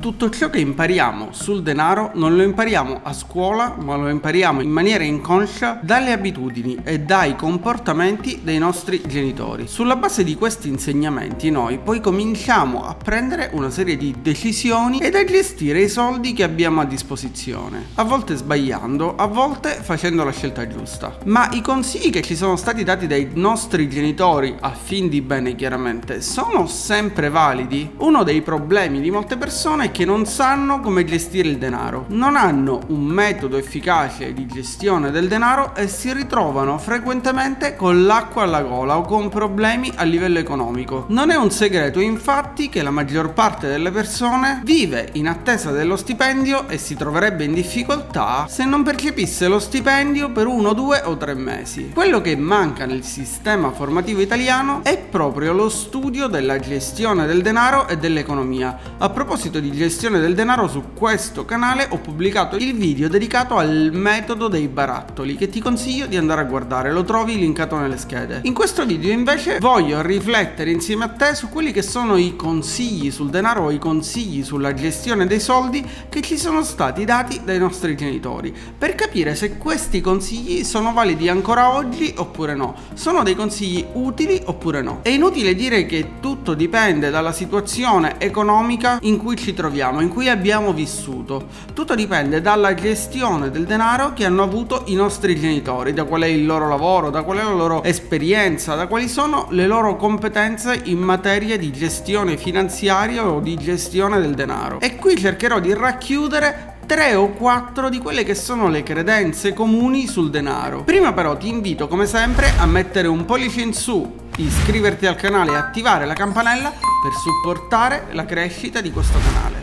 Tutto ciò che impariamo sul denaro non lo impariamo a scuola, ma lo impariamo in maniera inconscia dalle abitudini e dai comportamenti dei nostri genitori. Sulla base di questi insegnamenti noi poi cominciamo a prendere una serie di decisioni ed a gestire i soldi che abbiamo a disposizione, a volte sbagliando, a volte facendo la scelta giusta. Ma i consigli che ci sono stati dati dai nostri genitori a fin di bene chiaramente sono sempre validi? Uno dei problemi di molte persone che non sanno come gestire il denaro, non hanno un metodo efficace di gestione del denaro e si ritrovano frequentemente con l'acqua alla gola o con problemi a livello economico. Non è un segreto infatti che la maggior parte delle persone vive in attesa dello stipendio e si troverebbe in difficoltà se non percepisse lo stipendio per uno, due o tre mesi. Quello che manca nel sistema formativo italiano è proprio lo studio della gestione del denaro e dell'economia. A proposito di gestione del denaro su questo canale ho pubblicato il video dedicato al metodo dei barattoli che ti consiglio di andare a guardare, lo trovi linkato nelle schede. In questo video invece voglio riflettere insieme a te su quelli che sono i consigli sul denaro o i consigli sulla gestione dei soldi che ci sono stati dati dai nostri genitori per capire se questi consigli sono validi ancora oggi oppure no. Sono dei consigli utili oppure no. È inutile dire che tutto dipende dalla situazione economica in cui ci troviamo troviamo, in cui abbiamo vissuto. Tutto dipende dalla gestione del denaro che hanno avuto i nostri genitori, da qual è il loro lavoro, da qual è la loro esperienza, da quali sono le loro competenze in materia di gestione finanziaria o di gestione del denaro. E qui cercherò di racchiudere tre o quattro di quelle che sono le credenze comuni sul denaro. Prima però ti invito come sempre a mettere un pollice in su, iscriverti al canale e attivare la campanella per supportare la crescita di questo canale.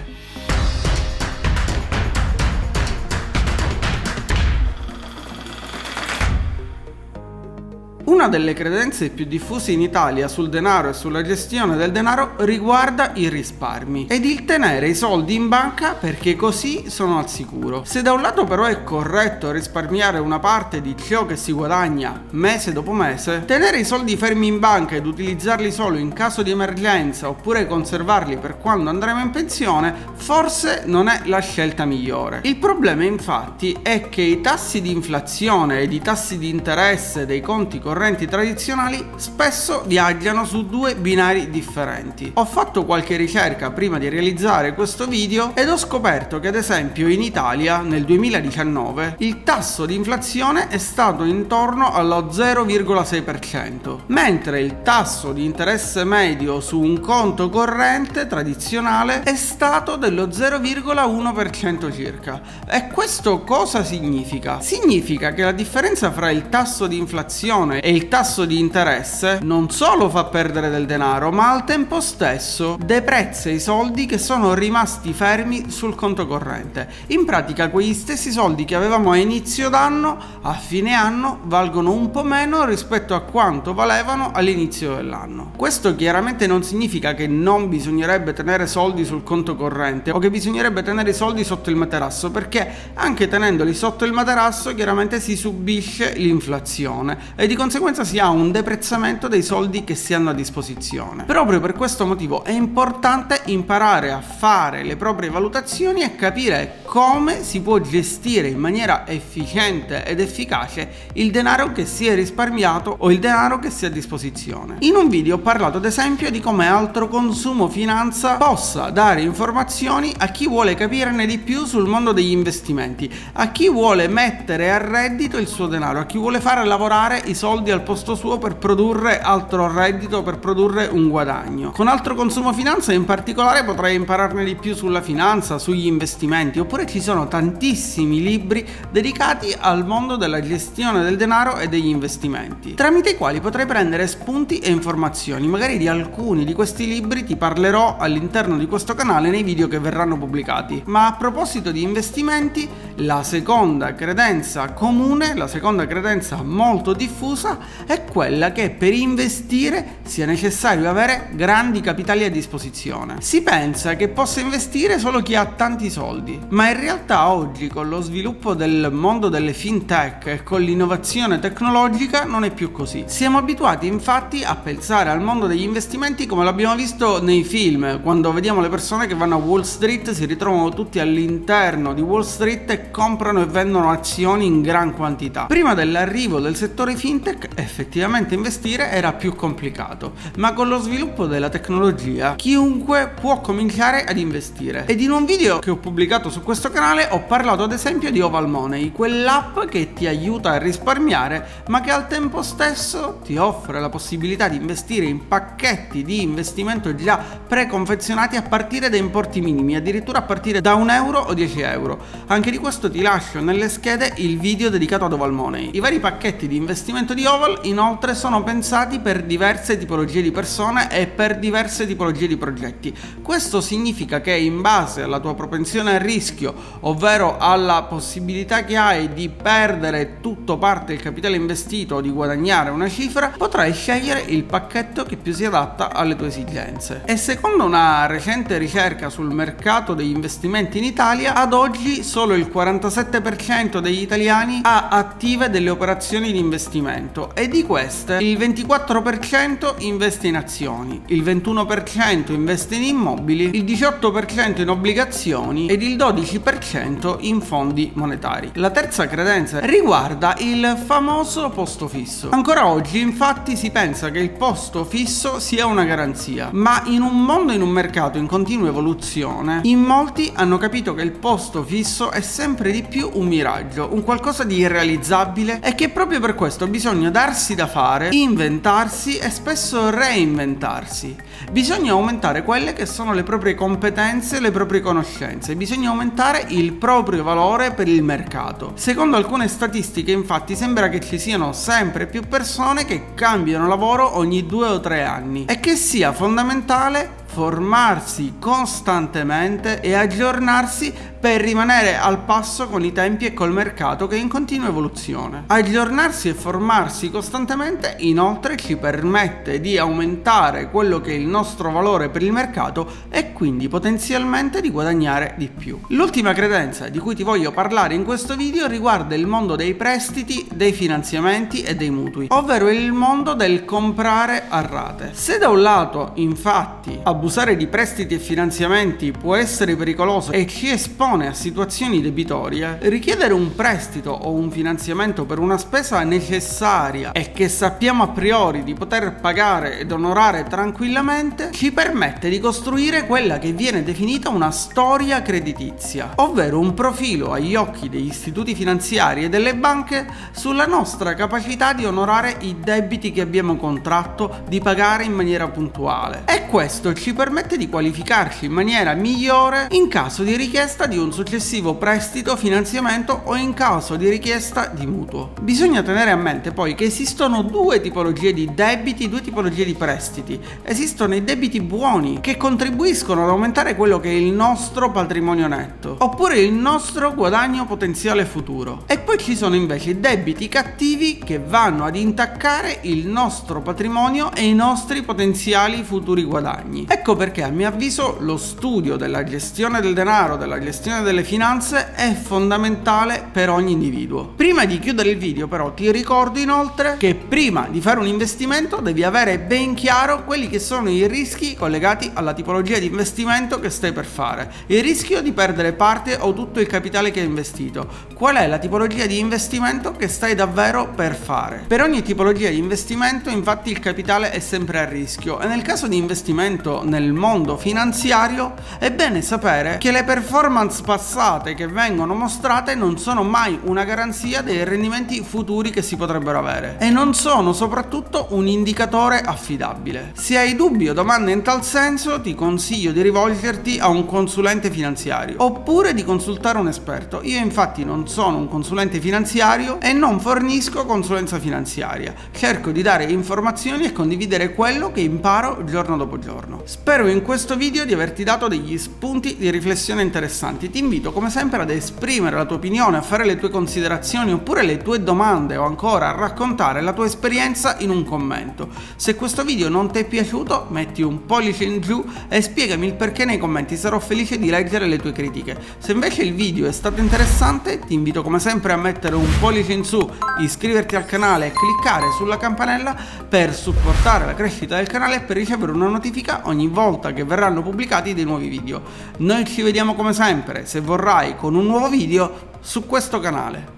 Una delle credenze più diffuse in Italia sul denaro e sulla gestione del denaro riguarda i risparmi ed il tenere i soldi in banca perché così sono al sicuro. Se da un lato però è corretto risparmiare una parte di ciò che si guadagna mese dopo mese, tenere i soldi fermi in banca ed utilizzarli solo in caso di emergenza oppure conservarli per quando andremo in pensione forse non è la scelta migliore. Il problema infatti è che i tassi di inflazione ed i tassi di interesse dei conti correnti correnti tradizionali spesso viaggiano su due binari differenti. Ho fatto qualche ricerca prima di realizzare questo video ed ho scoperto che ad esempio in Italia nel 2019 il tasso di inflazione è stato intorno allo 0,6%, mentre il tasso di interesse medio su un conto corrente tradizionale è stato dello 0,1% circa. E questo cosa significa? Significa che la differenza fra il tasso di inflazione e il tasso di interesse non solo fa perdere del denaro, ma al tempo stesso deprezza i soldi che sono rimasti fermi sul conto corrente. In pratica quegli stessi soldi che avevamo a inizio d'anno, a fine anno, valgono un po' meno rispetto a quanto valevano all'inizio dell'anno. Questo chiaramente non significa che non bisognerebbe tenere soldi sul conto corrente o che bisognerebbe tenere i soldi sotto il materasso, perché anche tenendoli sotto il materasso chiaramente si subisce l'inflazione e di conseguenza conseguenza si ha un deprezzamento dei soldi che si hanno a disposizione. Proprio per questo motivo è importante imparare a fare le proprie valutazioni e capire come si può gestire in maniera efficiente ed efficace il denaro che si è risparmiato o il denaro che si ha a disposizione. In un video ho parlato ad esempio di come altro consumo finanza possa dare informazioni a chi vuole capirne di più sul mondo degli investimenti, a chi vuole mettere a reddito il suo denaro, a chi vuole fare lavorare i soldi soldi al posto suo per produrre altro reddito, per produrre un guadagno. Con altro consumo finanza in particolare potrei impararne di più sulla finanza, sugli investimenti, oppure ci sono tantissimi libri dedicati al mondo della gestione del denaro e degli investimenti, tramite i quali potrei prendere spunti e informazioni. Magari di alcuni di questi libri ti parlerò all'interno di questo canale nei video che verranno pubblicati. Ma a proposito di investimenti, la seconda credenza comune, la seconda credenza molto diffusa è quella che per investire sia necessario avere grandi capitali a disposizione. Si pensa che possa investire solo chi ha tanti soldi, ma in realtà oggi con lo sviluppo del mondo delle fintech e con l'innovazione tecnologica non è più così. Siamo abituati infatti a pensare al mondo degli investimenti come l'abbiamo visto nei film, quando vediamo le persone che vanno a Wall Street, si ritrovano tutti all'interno di Wall Street e comprano e vendono azioni in gran quantità. Prima dell'arrivo del settore fintech effettivamente investire era più complicato, ma con lo sviluppo della tecnologia chiunque può cominciare ad investire. Ed in un video che ho pubblicato su questo canale ho parlato ad esempio di Oval Money, quell'app che ti aiuta a risparmiare ma che al tempo stesso ti offre la possibilità di investire in pacchetti di investimento già preconfezionati a partire da importi minimi, addirittura a partire da un euro o 10 euro. Anche di questo ti lascio nelle schede il video dedicato ad Oval Money. I vari pacchetti di investimento di Oval inoltre sono pensati per diverse tipologie di persone e per diverse tipologie di progetti. Questo significa che in base alla tua propensione al rischio, ovvero alla possibilità che hai di perdere tutto parte del capitale investito o di guadagnare una cifra, potrai scegliere il pacchetto che più si adatta alle tue esigenze. E secondo una recente ricerca sul mercato degli investimenti in Italia, ad oggi solo il 47% degli italiani ha attive delle operazioni di investimento e di queste il 24% investe in azioni, il 21% investe in immobili, il 18% in obbligazioni ed il 12% in fondi monetari. La terza credenza riguarda il famoso posto fisso. Ancora oggi infatti si pensa che il posto fisso sia una garanzia, ma in un mondo in un mercato in continua evoluzione, in molti hanno capito che il posto fisso è sempre di più un miraggio, un qualcosa di irrealizzabile e che proprio per questo bisogna darsi da fare, inventarsi e spesso reinventarsi. Bisogna aumentare quelle che sono le proprie competenze, le proprie conoscenze, bisogna aumentare il proprio valore per il mercato. Secondo alcune statistiche infatti sembra che ci siano sempre più persone che cambiano lavoro ogni due o tre anni e che sia fondamentale formarsi costantemente e aggiornarsi per rimanere al passo con i tempi e col mercato che è in continua evoluzione. Aggiornarsi e formarsi costantemente inoltre ci permette di aumentare quello che è il nostro valore per il mercato e quindi potenzialmente di guadagnare di più. L'ultima credenza di cui ti voglio parlare in questo video riguarda il mondo dei prestiti, dei finanziamenti e dei mutui, ovvero il mondo del comprare a rate. Se da un lato infatti abusare di prestiti e finanziamenti può essere pericoloso e ci espone a situazioni debitorie, richiedere un prestito o un finanziamento per una spesa necessaria e che sappiamo a priori di poter pagare ed onorare tranquillamente ci permette di costruire quella che viene definita una storia creditizia, ovvero un profilo agli occhi degli istituti finanziari e delle banche sulla nostra capacità di onorare i debiti che abbiamo contratto, di pagare in maniera puntuale. E questo ci permette di qualificarci in maniera migliore in caso di richiesta di un successivo prestito, finanziamento o in caso di richiesta di mutuo. Bisogna tenere a mente poi che esistono due tipologie di debiti, due tipologie di prestiti. Esistono i debiti buoni che contribuiscono ad aumentare quello che è il nostro patrimonio netto, oppure il nostro guadagno potenziale futuro. E poi ci sono invece i debiti cattivi che vanno ad intaccare il nostro patrimonio e i nostri potenziali futuri guadagni. Ecco perché a mio avviso lo studio della gestione del denaro, della gestione delle finanze è fondamentale per ogni individuo. Prima di chiudere il video però ti ricordo inoltre che prima di fare un investimento devi avere ben chiaro quelli che sono i rischi collegati alla tipologia di investimento che stai per fare. Il rischio di perdere parte o tutto il capitale che hai investito. Qual è la tipologia di investimento che stai davvero per fare? Per ogni tipologia di investimento infatti il capitale è sempre a rischio e nel caso di investimento nel mondo finanziario è bene sapere che le performance passate che vengono mostrate non sono mai una garanzia dei rendimenti futuri che si potrebbero avere e non sono soprattutto un indicatore affidabile. Se hai dubbi o domande in tal senso ti consiglio di rivolgerti a un consulente finanziario oppure di consultare un esperto. Io infatti non sono un consulente finanziario e non fornisco consulenza finanziaria. Cerco di dare informazioni e condividere quello che imparo giorno dopo giorno. Spero in questo video di averti dato degli spunti di riflessione interessanti. Ti invito come sempre ad esprimere la tua opinione, a fare le tue considerazioni oppure le tue domande o ancora a raccontare la tua esperienza in un commento. Se questo video non ti è piaciuto metti un pollice in giù e spiegami il perché nei commenti, sarò felice di leggere le tue critiche. Se invece il video è stato interessante ti invito come sempre a mettere un pollice in su, iscriverti al canale e cliccare sulla campanella per supportare la crescita del canale e per ricevere una notifica ogni volta che verranno pubblicati dei nuovi video. Noi ci vediamo come sempre, se vorrai, con un nuovo video su questo canale.